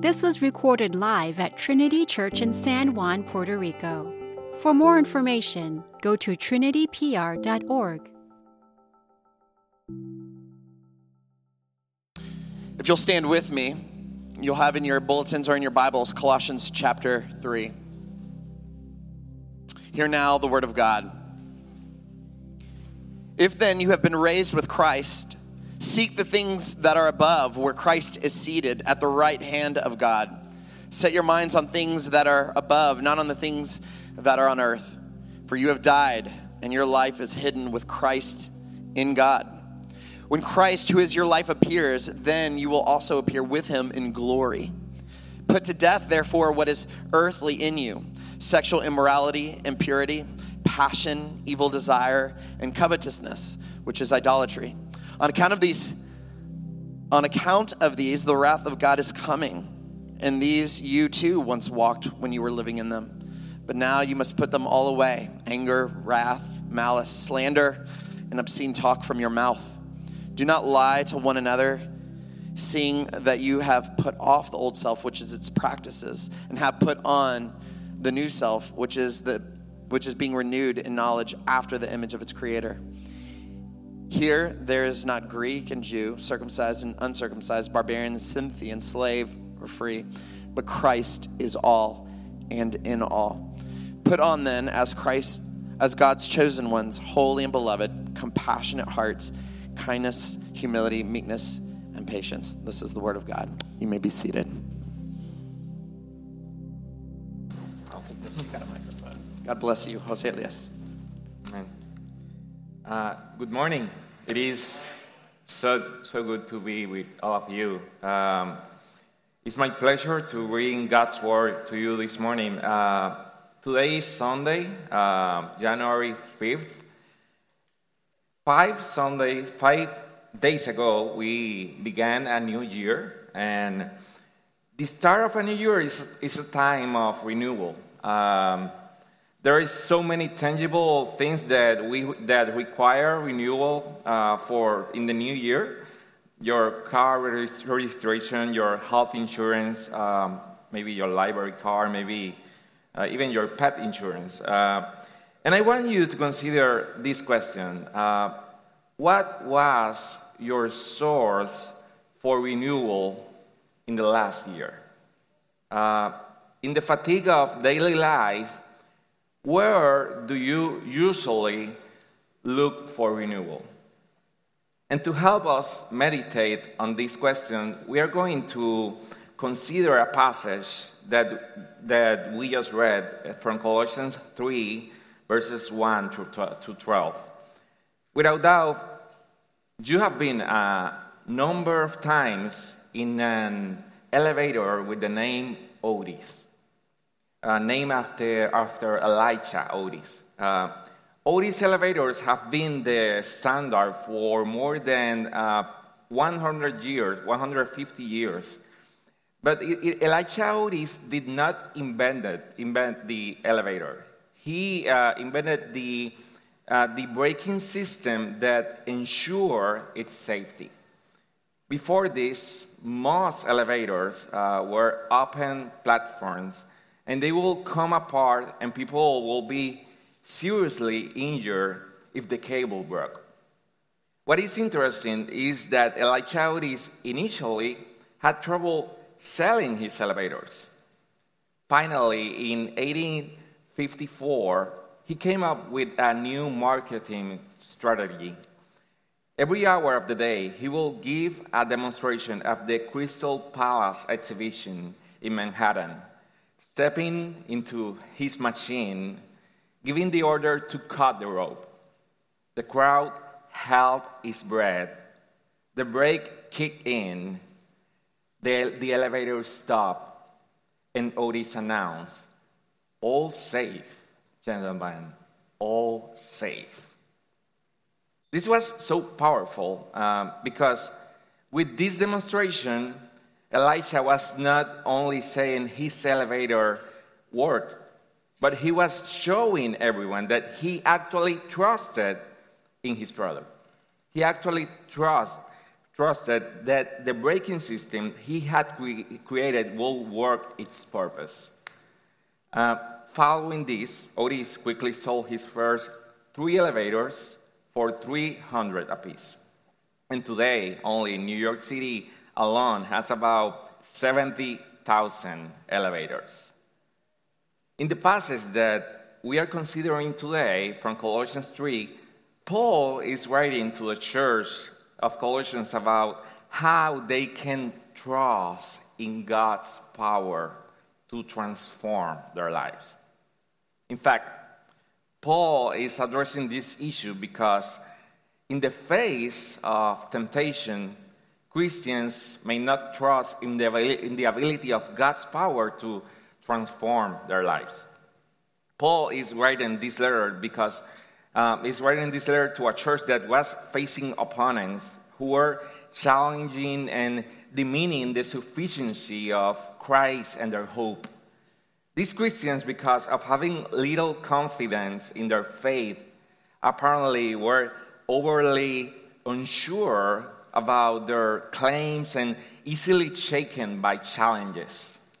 This was recorded live at Trinity Church in San Juan, Puerto Rico. For more information, go to trinitypr.org. If you'll stand with me, you'll have in your bulletins or in your Bibles Colossians chapter 3. Hear now the word of God. If then you have been raised with Christ, seek the things that are above, where Christ is seated at the right hand of God. Set your minds on things that are above, not on the things that are on earth. For you have died, and your life is hidden with Christ in God. When Christ, who is your life, appears, then you will also appear with him in glory. Put to death, therefore, what is earthly in you sexual immorality, impurity, passion, evil desire, and covetousness, which is idolatry. On account of these, on account of these, the wrath of God is coming. And these you too once walked when you were living in them. But now you must put them all away anger, wrath, malice, slander, and obscene talk from your mouth. Do not lie to one another, seeing that you have put off the old self, which is its practices, and have put on the new self, which is the which is being renewed in knowledge after the image of its creator. Here there is not Greek and Jew, circumcised and uncircumcised, barbarian, Scythian, slave or free, but Christ is all and in all. Put on then as Christ as God's chosen ones, holy and beloved, compassionate hearts, kindness, humility, meekness, and patience. This is the word of God. You may be seated. I'll take this. You got a microphone. God bless you, Jose Elias. Amen. Uh, good morning. It is so so good to be with all of you. Um, it's my pleasure to bring God's word to you this morning. Uh, today is Sunday, uh, January fifth. Five Sundays, five days ago, we began a new year, and the start of a new year is, is a time of renewal. Um, there is so many tangible things that we that require renewal uh, for in the new year. Your car registration, your health insurance, um, maybe your library card, maybe uh, even your pet insurance. Uh, and I want you to consider this question: uh, What was your source for renewal in the last year? Uh, in the fatigue of daily life where do you usually look for renewal? And to help us meditate on this question, we are going to consider a passage that, that we just read from Colossians 3, verses 1 to 12. Without doubt, you have been a number of times in an elevator with the name Otis uh, named after, after Elisha Otis. Uh, Otis elevators have been the standard for more than uh, 100 years, 150 years. But Elisha Otis did not invent, invent the elevator. He uh, invented the, uh, the braking system that ensure its safety. Before this, most elevators uh, were open platforms and they will come apart and people will be seriously injured if the cable broke. What is interesting is that Elisha Otis initially had trouble selling his elevators. Finally, in 1854, he came up with a new marketing strategy. Every hour of the day, he will give a demonstration of the Crystal Palace exhibition in Manhattan stepping into his machine, giving the order to cut the rope. The crowd held its breath. The brake kicked in. The, the elevator stopped, and Otis announced, All safe, gentlemen, all safe. This was so powerful um, because with this demonstration, Elisha was not only saying his elevator worked, but he was showing everyone that he actually trusted in his product. He actually trust, trusted that the braking system he had cre- created will work its purpose. Uh, following this, Otis quickly sold his first three elevators for 300 apiece. And today, only in New York City alone has about 70,000 elevators. In the passage that we are considering today from Colossians 3, Paul is writing to the church of Colossians about how they can trust in God's power to transform their lives. In fact, Paul is addressing this issue because, in the face of temptation, Christians may not trust in the, in the ability of God's power to transform their lives. Paul is writing this letter because um, he's writing this letter to a church that was facing opponents who were challenging and demeaning the sufficiency of Christ and their hope. These Christians, because of having little confidence in their faith, apparently were overly unsure about their claims and easily shaken by challenges.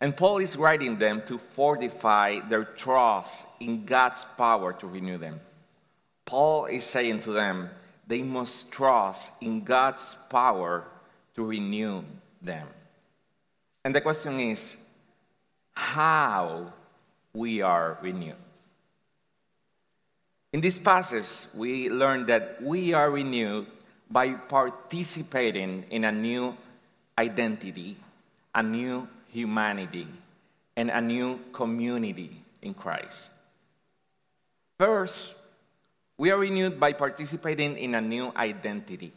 And Paul is writing them to fortify their trust in God's power to renew them. Paul is saying to them, they must trust in God's power to renew them. And the question is how we are renewed. In this passage, we learn that we are renewed by participating in a new identity, a new humanity, and a new community in Christ. First, we are renewed by participating in a new identity.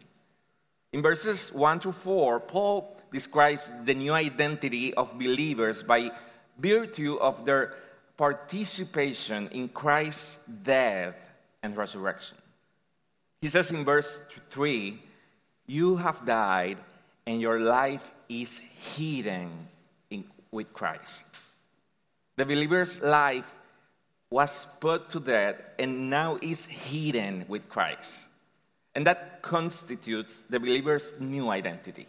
In verses 1 to 4, Paul describes the new identity of believers by virtue of their participation in Christ's death and resurrection. He says in verse 3 You have died, and your life is hidden in, with Christ. The believer's life was put to death and now is hidden with Christ. And that constitutes the believer's new identity.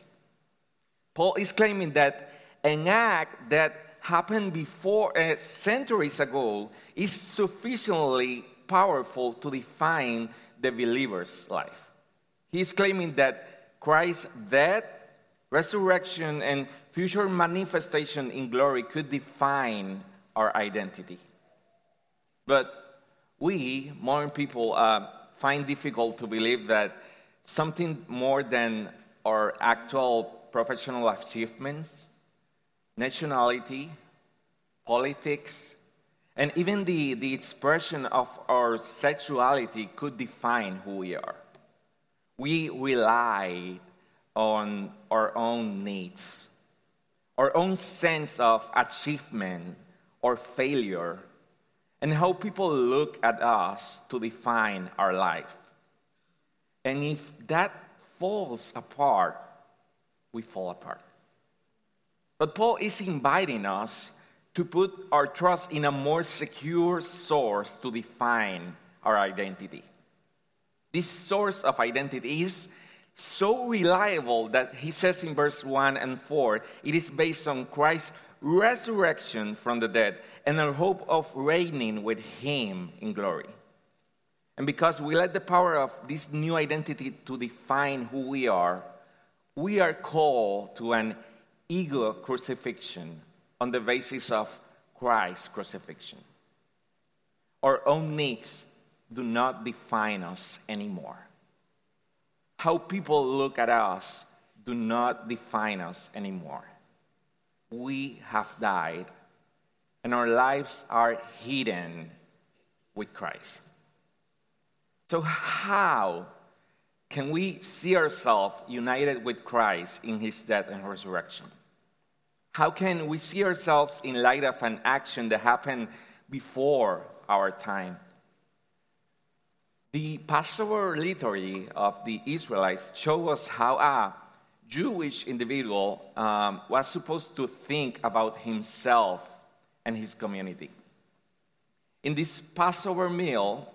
Paul is claiming that an act that happened before uh, centuries ago is sufficiently powerful to define the believer's life. He's claiming that Christ's death, resurrection, and future manifestation in glory could define our identity. But we, modern people, uh, find difficult to believe that something more than our actual professional achievements, nationality, politics, and even the, the expression of our sexuality could define who we are. We rely on our own needs, our own sense of achievement or failure, and how people look at us to define our life. And if that falls apart, we fall apart. But Paul is inviting us to put our trust in a more secure source to define our identity. This source of identity is so reliable that he says in verse 1 and 4 it is based on Christ's resurrection from the dead and our hope of reigning with him in glory. And because we let the power of this new identity to define who we are, we are called to an ego crucifixion on the basis of Christ's crucifixion. Our own needs do not define us anymore. How people look at us do not define us anymore. We have died, and our lives are hidden with Christ. So, how can we see ourselves united with Christ in his death and resurrection? How can we see ourselves in light of an action that happened before our time? The Passover liturgy of the Israelites show us how a Jewish individual um, was supposed to think about himself and his community. In this Passover meal,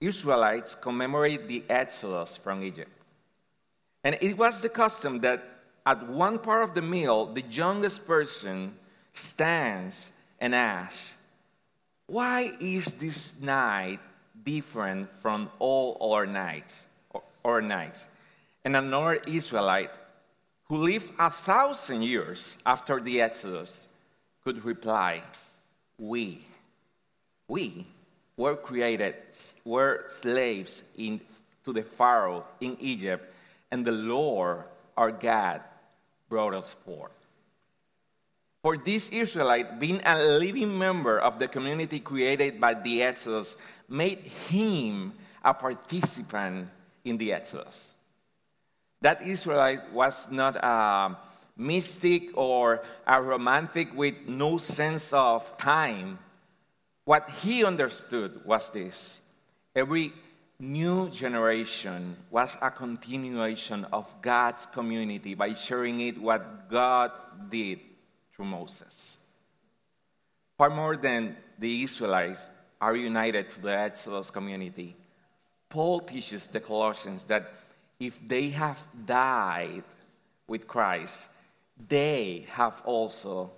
Israelites commemorate the Exodus from Egypt. And it was the custom that at one part of the meal, the youngest person stands and asks, Why is this night different from all our nights? Or nights? And another Israelite who lived a thousand years after the Exodus could reply, We, we were created, were slaves in, to the Pharaoh in Egypt, and the Lord our God brought us forth. For this Israelite, being a living member of the community created by the Exodus, made him a participant in the Exodus. That Israelite was not a mystic or a romantic with no sense of time. What he understood was this every new generation was a continuation of God's community by sharing it what God did through Moses. Far more than the Israelites are united to the Exodus community, Paul teaches the Colossians that if they have died with Christ, they have also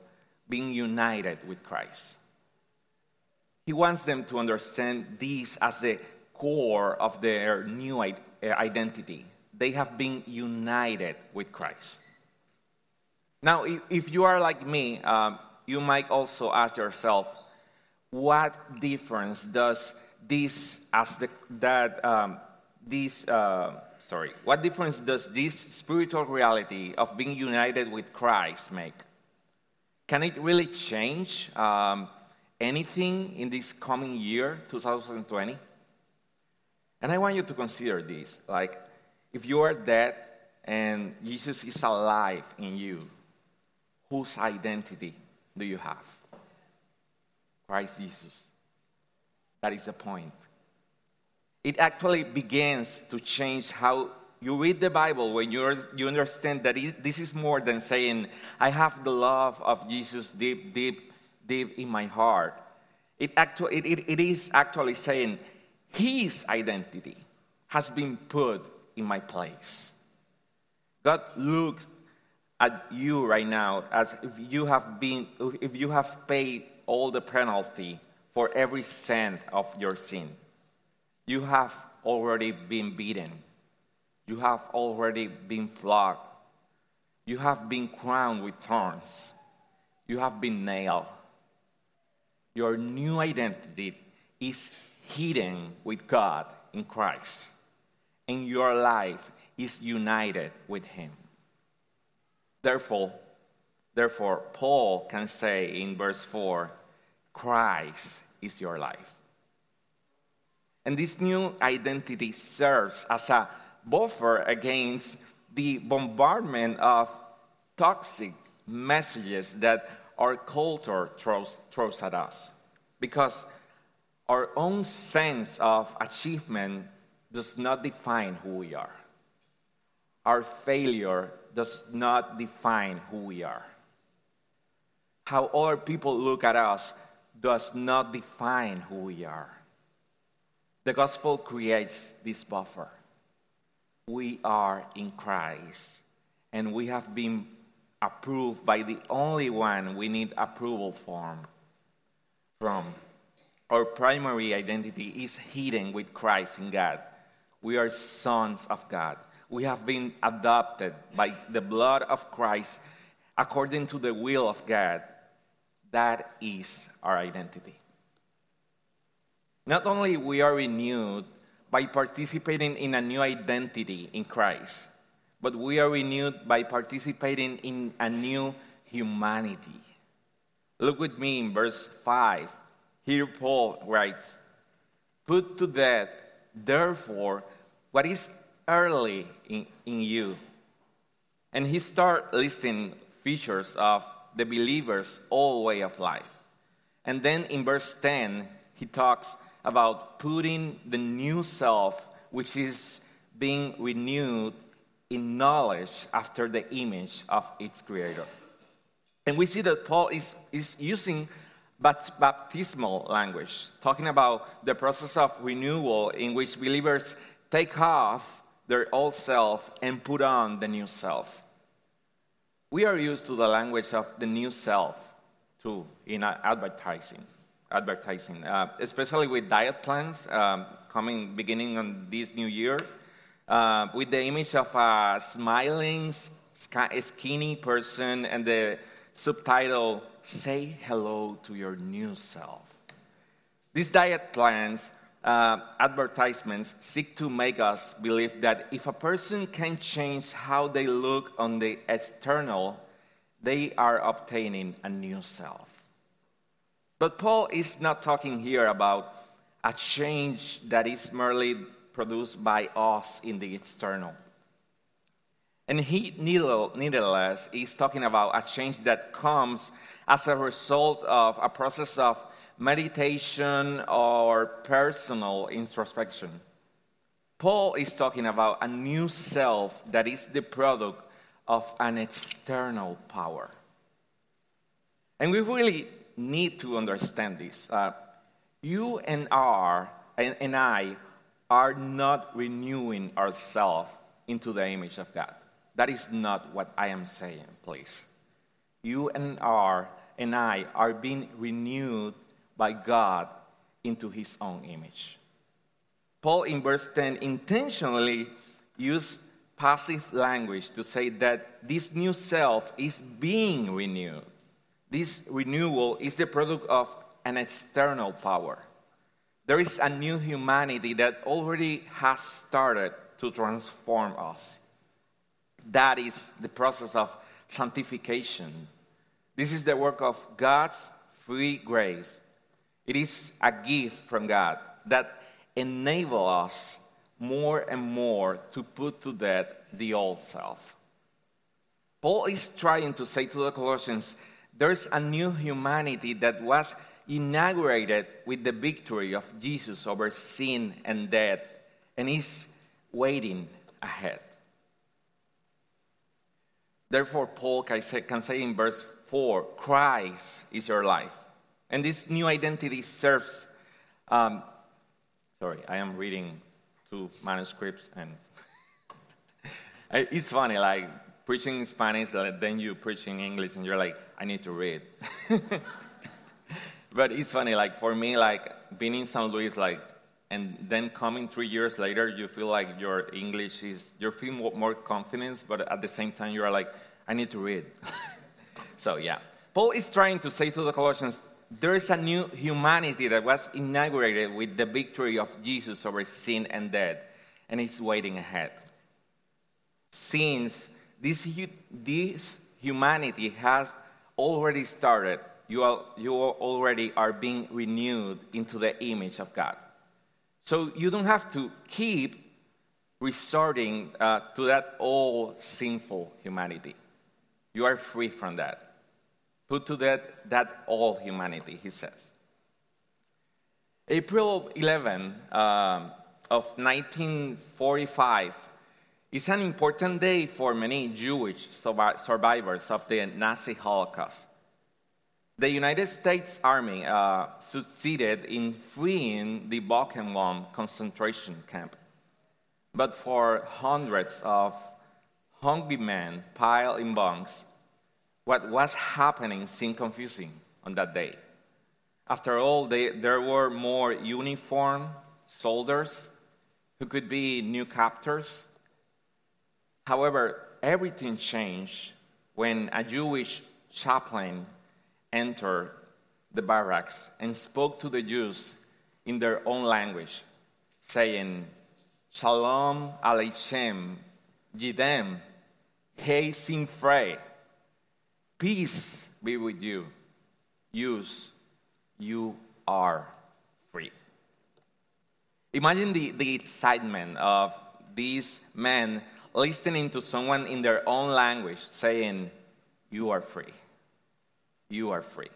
been united with Christ. He wants them to understand this as the core of their new uh, identity. They have been united with Christ. Now, if you are like me, um, you might also ask yourself, what difference does this as the, that um, this uh, sorry what difference does this spiritual reality of being united with Christ make? Can it really change um, anything in this coming year, 2020? And I want you to consider this like, if you are dead and Jesus is alive in you, whose identity do you have? Christ Jesus. That is the point. It actually begins to change how you read the Bible when you you understand that it, this is more than saying, I have the love of Jesus deep, deep, deep in my heart. It, actually, it, it, it is actually saying, his identity has been put in my place. God looks at you right now as if you have been if you have paid all the penalty for every cent of your sin. You have already been beaten. You have already been flogged. You have been crowned with thorns. You have been nailed. Your new identity is hidden with God in Christ, and your life is united with Him. Therefore, therefore, Paul can say in verse 4 Christ is your life. And this new identity serves as a buffer against the bombardment of toxic messages that our culture throws, throws at us. Because our own sense of achievement does not define who we are. Our failure does not define who we are. How other people look at us does not define who we are. The gospel creates this buffer. We are in Christ, and we have been approved by the only one we need approval from. From our primary identity is hidden with Christ in God. We are sons of God. We have been adopted by the blood of Christ according to the will of God. That is our identity. Not only we are renewed by participating in a new identity in Christ, but we are renewed by participating in a new humanity. Look with me in verse 5 here Paul writes, Put to death, therefore, what is early in, in you. And he starts listing features of the believer's old way of life. And then in verse 10, he talks about putting the new self, which is being renewed in knowledge after the image of its creator. And we see that Paul is, is using baptismal language, talking about the process of renewal in which believers take off their old self and put on the new self. We are used to the language of the new self too in advertising, advertising, uh, especially with diet plans um, coming beginning on this new year, uh, with the image of a smiling, skinny person and the subtitle "Say hello to your new self." These diet plans uh, advertisements seek to make us believe that if a person can change how they look on the external, they are obtaining a new self. But Paul is not talking here about a change that is merely produced by us in the external. And he, nevertheless, is talking about a change that comes as a result of a process of meditation or personal introspection. Paul is talking about a new self that is the product of an external power. And we really need to understand this. Uh, you and, are, and, and I are not renewing ourselves into the image of God. That is not what I am saying, please. You and, are, and I are being renewed by God into his own image. Paul in verse 10 intentionally used passive language to say that this new self is being renewed. This renewal is the product of an external power. There is a new humanity that already has started to transform us. That is the process of sanctification. This is the work of God's free grace it is a gift from God that enables us more and more to put to death the old self. Paul is trying to say to the Colossians, there's a new humanity that was inaugurated with the victory of Jesus over sin and death and is waiting ahead. Therefore, Paul can say, can say in verse 4 Christ is your life. And this new identity serves. Um, sorry, I am reading two manuscripts, and it's funny, like preaching in Spanish, then you preach in English, and you're like, I need to read. but it's funny, like for me, like being in San Luis, like, and then coming three years later, you feel like your English is, you feel more confidence, but at the same time, you are like, I need to read. so yeah, Paul is trying to say to the Colossians, there is a new humanity that was inaugurated with the victory of Jesus over sin and death, and is waiting ahead. Since this, this humanity has already started, you, are, you already are being renewed into the image of God. So you don't have to keep resorting uh, to that old sinful humanity. You are free from that put to death that all humanity, he says. April 11 uh, of 1945 is an important day for many Jewish survivors of the Nazi Holocaust. The United States Army uh, succeeded in freeing the Buchenwald concentration camp. But for hundreds of hungry men piled in bunks, what was happening seemed confusing on that day. After all, they, there were more uniformed soldiers who could be new captors. However, everything changed when a Jewish chaplain entered the barracks and spoke to the Jews in their own language, saying, Shalom Aleichem, Yidem, Hey Simfrei. Peace be with you. Use, you are free. Imagine the, the excitement of these men listening to someone in their own language saying, You are free. You are free.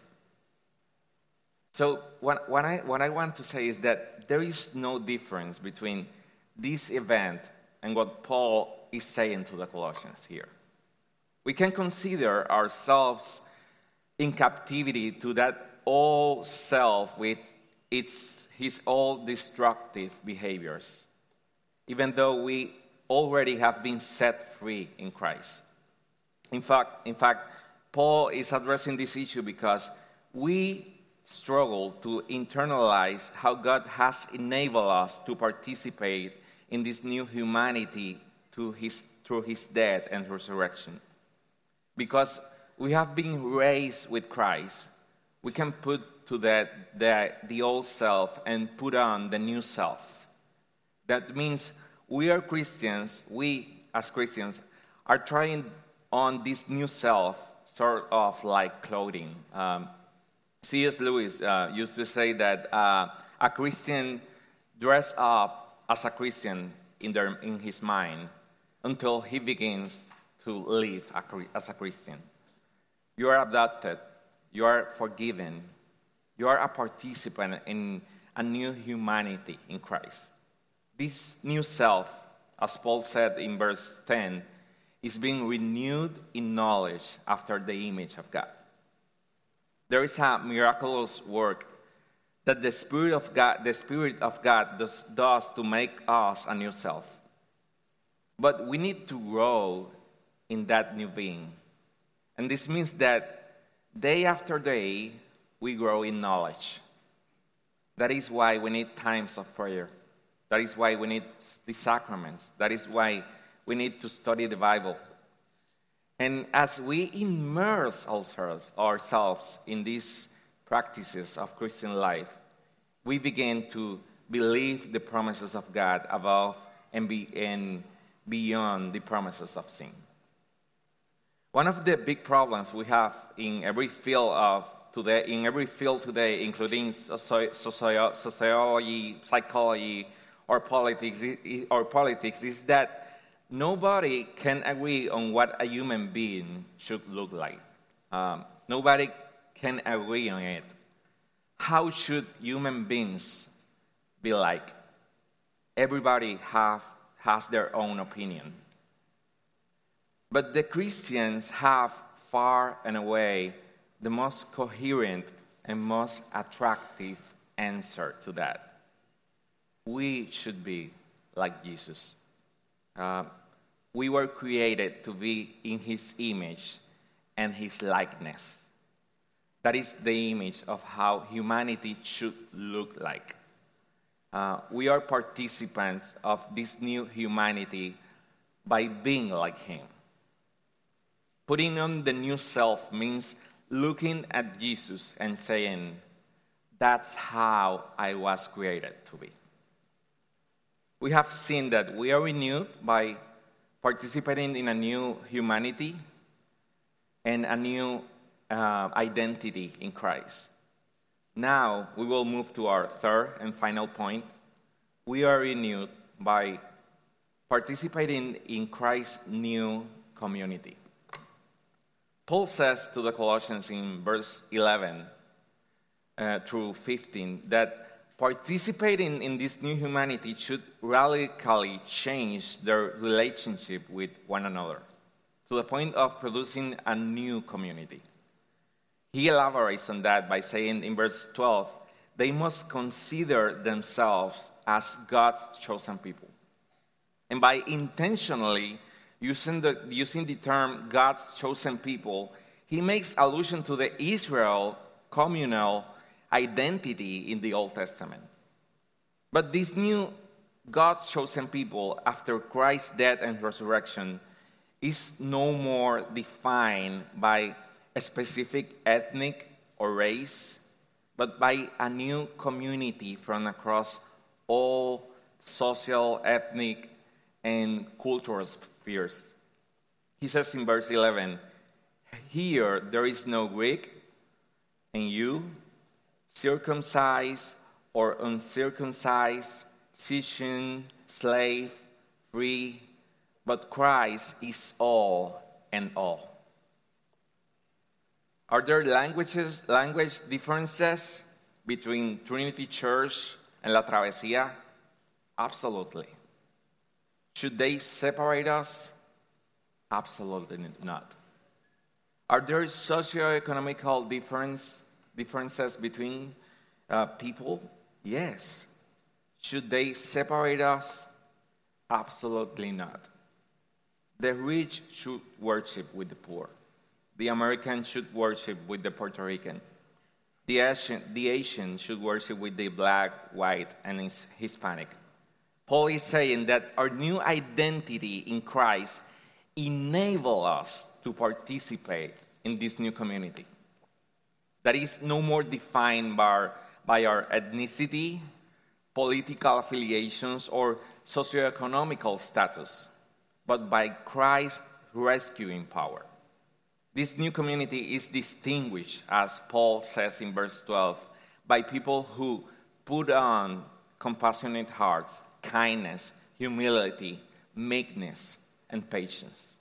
So, what, what, I, what I want to say is that there is no difference between this event and what Paul is saying to the Colossians here. We can consider ourselves in captivity to that old self with its, his old destructive behaviors, even though we already have been set free in Christ. In fact, in fact, Paul is addressing this issue because we struggle to internalize how God has enabled us to participate in this new humanity through his, through his death and resurrection. Because we have been raised with Christ, we can put to that the, the old self and put on the new self. That means we are Christians, we as Christians are trying on this new self sort of like clothing. Um, C.S. Lewis uh, used to say that uh, a Christian dress up as a Christian in, their, in his mind until he begins to live as a Christian. You are adopted, you are forgiven, you are a participant in a new humanity in Christ. This new self, as Paul said in verse 10, is being renewed in knowledge after the image of God. There is a miraculous work that the Spirit of God, the Spirit of God does, does to make us a new self. But we need to grow in that new being. And this means that day after day, we grow in knowledge. That is why we need times of prayer. That is why we need the sacraments. That is why we need to study the Bible. And as we immerse ourselves, ourselves in these practices of Christian life, we begin to believe the promises of God above and, be, and beyond the promises of sin. One of the big problems we have in every field of today, in every field today, including sociology, psychology, or politics, or politics, is that nobody can agree on what a human being should look like. Um, nobody can agree on it. How should human beings be like? Everybody have, has their own opinion. But the Christians have far and away the most coherent and most attractive answer to that. We should be like Jesus. Uh, we were created to be in his image and his likeness. That is the image of how humanity should look like. Uh, we are participants of this new humanity by being like him. Putting on the new self means looking at Jesus and saying, That's how I was created to be. We have seen that we are renewed by participating in a new humanity and a new uh, identity in Christ. Now we will move to our third and final point. We are renewed by participating in Christ's new community. Paul says to the Colossians in verse 11 uh, through 15 that participating in this new humanity should radically change their relationship with one another to the point of producing a new community. He elaborates on that by saying in verse 12, they must consider themselves as God's chosen people. And by intentionally using the, using the term God's chosen people, he makes allusion to the Israel communal identity in the Old Testament. But this new God's chosen people after Christ's death and resurrection is no more defined by a specific ethnic or race, but by a new community from across all social, ethnic, and cultural spheres. He says in verse 11, Here there is no Greek and you, circumcised or uncircumcised, Scythian, slave, free, but Christ is all and all. Are there languages, language differences between Trinity Church and La Travesía? Absolutely. Should they separate us? Absolutely not. Are there socio-economical difference differences between uh, people? Yes. Should they separate us? Absolutely not. The rich should worship with the poor. The American should worship with the Puerto Rican. The Asian, the Asian should worship with the black, white, and Hispanic. Paul is saying that our new identity in Christ enable us to participate in this new community that is no more defined by, by our ethnicity, political affiliations, or socioeconomical status, but by Christ's rescuing power. This new community is distinguished, as Paul says in verse 12, by people who put on compassionate hearts, kindness, humility, meekness, and patience.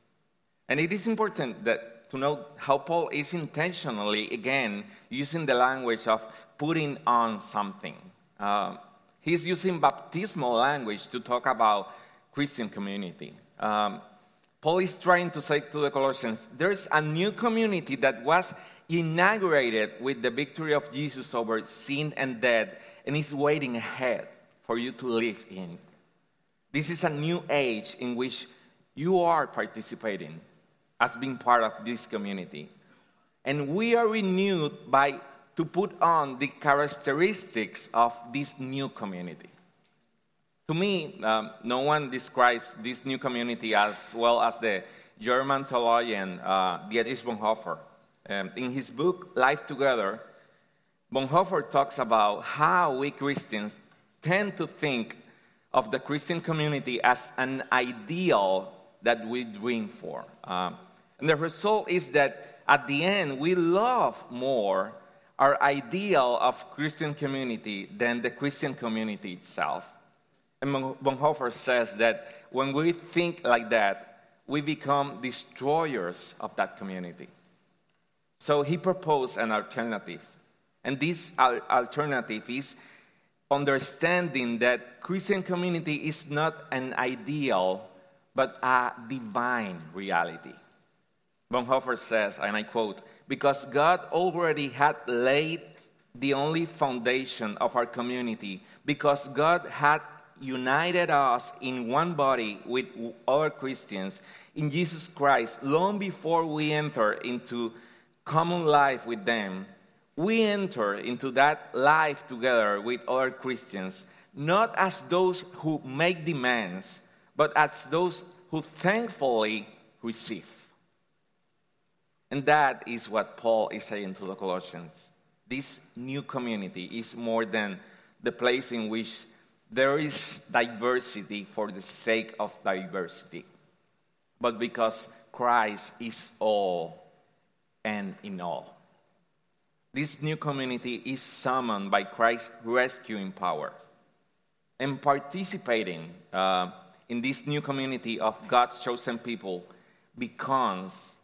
And it is important that to know how Paul is intentionally, again, using the language of putting on something. Uh, he's using baptismal language to talk about Christian community. Um, Paul is trying to say to the Colossians, there's a new community that was inaugurated with the victory of Jesus over sin and death, and is waiting ahead for you to live in. This is a new age in which you are participating as being part of this community. And we are renewed by to put on the characteristics of this new community. To me, um, no one describes this new community as well as the German theologian uh, Dietrich Bonhoeffer. Um, in his book, Life Together, Bonhoeffer talks about how we Christians tend to think of the Christian community as an ideal that we dream for. Um, and the result is that at the end, we love more our ideal of Christian community than the Christian community itself. And Bonhoeffer says that when we think like that, we become destroyers of that community. So he proposed an alternative. And this alternative is understanding that Christian community is not an ideal, but a divine reality. Bonhoeffer says, and I quote, because God already had laid the only foundation of our community, because God had united us in one body with other Christians in Jesus Christ long before we enter into common life with them. We enter into that life together with other Christians, not as those who make demands, but as those who thankfully receive. And that is what Paul is saying to the Colossians. This new community is more than the place in which there is diversity for the sake of diversity, but because Christ is all and in all. This new community is summoned by Christ's rescuing power. And participating uh, in this new community of God's chosen people becomes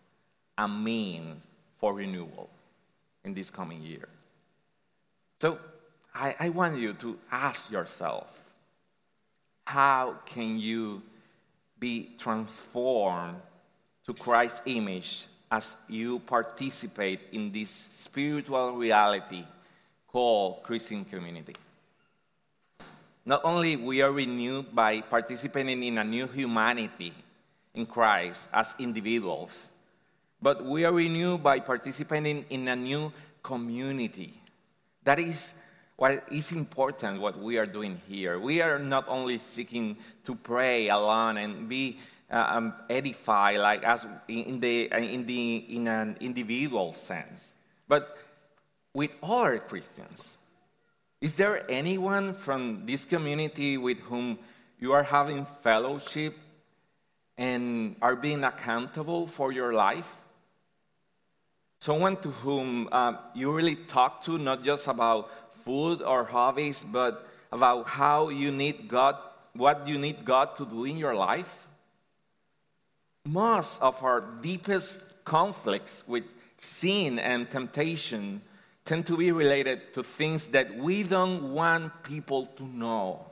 a means for renewal in this coming year. So I, I want you to ask yourself how can you be transformed to Christ's image as you participate in this spiritual reality called Christian community? Not only we are renewed by participating in a new humanity in Christ as individuals, but we are renewed by participating in a new community. That is what is important what we are doing here. We are not only seeking to pray alone and be uh, um, edified like as in the in the in an individual sense, but with other Christians. Is there anyone from this community with whom you are having fellowship and are being accountable for your life? Someone to whom uh, you really talk to, not just about food or hobbies, but about how you need God, what you need God to do in your life? Most of our deepest conflicts with sin and temptation tend to be related to things that we don't want people to know.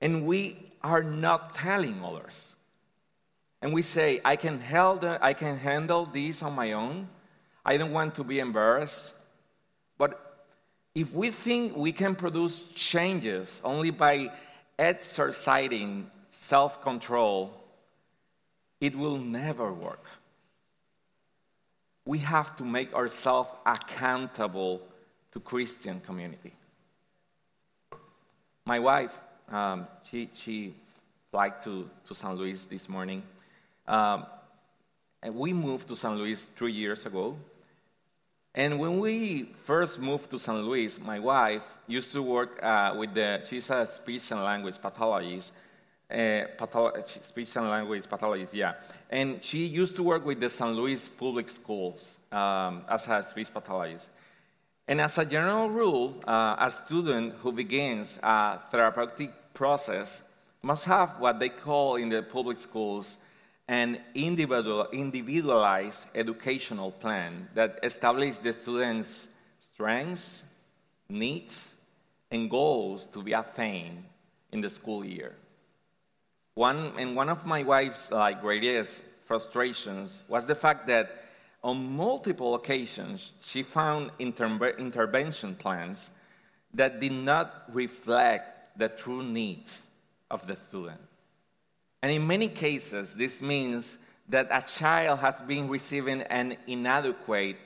And we are not telling others. And we say, I can, I can handle this on my own. I don't want to be embarrassed. But if we think we can produce changes only by exercising self control, it will never work. We have to make ourselves accountable to Christian community. My wife, um, she, she flight to, to San Luis this morning. Um, and we moved to San Luis three years ago. And when we first moved to San Luis, my wife used to work uh, with the, she's a speech and language pathologist, uh, speech and language pathologist, yeah. And she used to work with the San Luis public schools um, as a speech pathologist. And as a general rule, uh, a student who begins a therapeutic process must have what they call in the public schools an individual, individualized educational plan that establishes the students' strengths, needs, and goals to be attained in the school year. One, and one of my wife's like, greatest frustrations was the fact that on multiple occasions she found inter- intervention plans that did not reflect the true needs of the student. And in many cases, this means that a child has been receiving an inadequate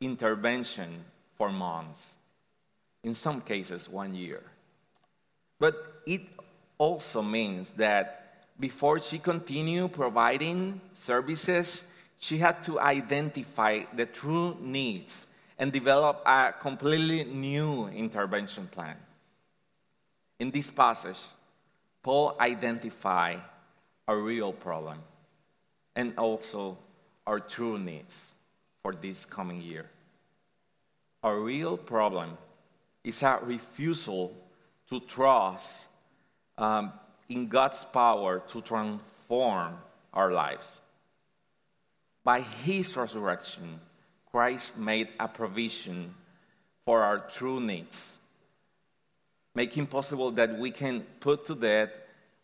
intervention for months, in some cases, one year. But it also means that before she continued providing services, she had to identify the true needs and develop a completely new intervention plan. In this passage, Paul identified a real problem and also our true needs for this coming year. Our real problem is our refusal to trust um, in God's power to transform our lives. By his resurrection, Christ made a provision for our true needs, making possible that we can put to death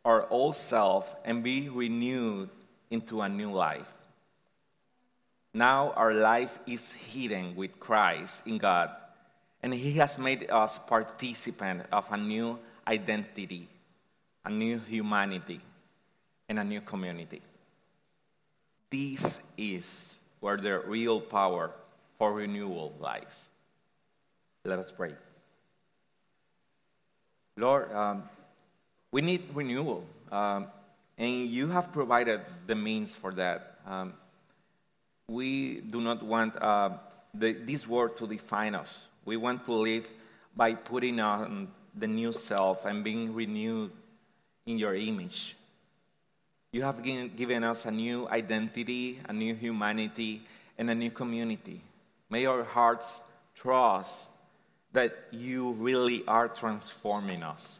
our old self and be renewed into a new life. Now our life is hidden with Christ in God, and He has made us participant of a new identity, a new humanity, and a new community. This is where the real power for renewal lies. Let us pray. Lord, um, we need renewal, um, and you have provided the means for that. Um, we do not want uh, the, this world to define us. We want to live by putting on the new self and being renewed in your image. You have given us a new identity, a new humanity, and a new community. May our hearts trust that you really are transforming us.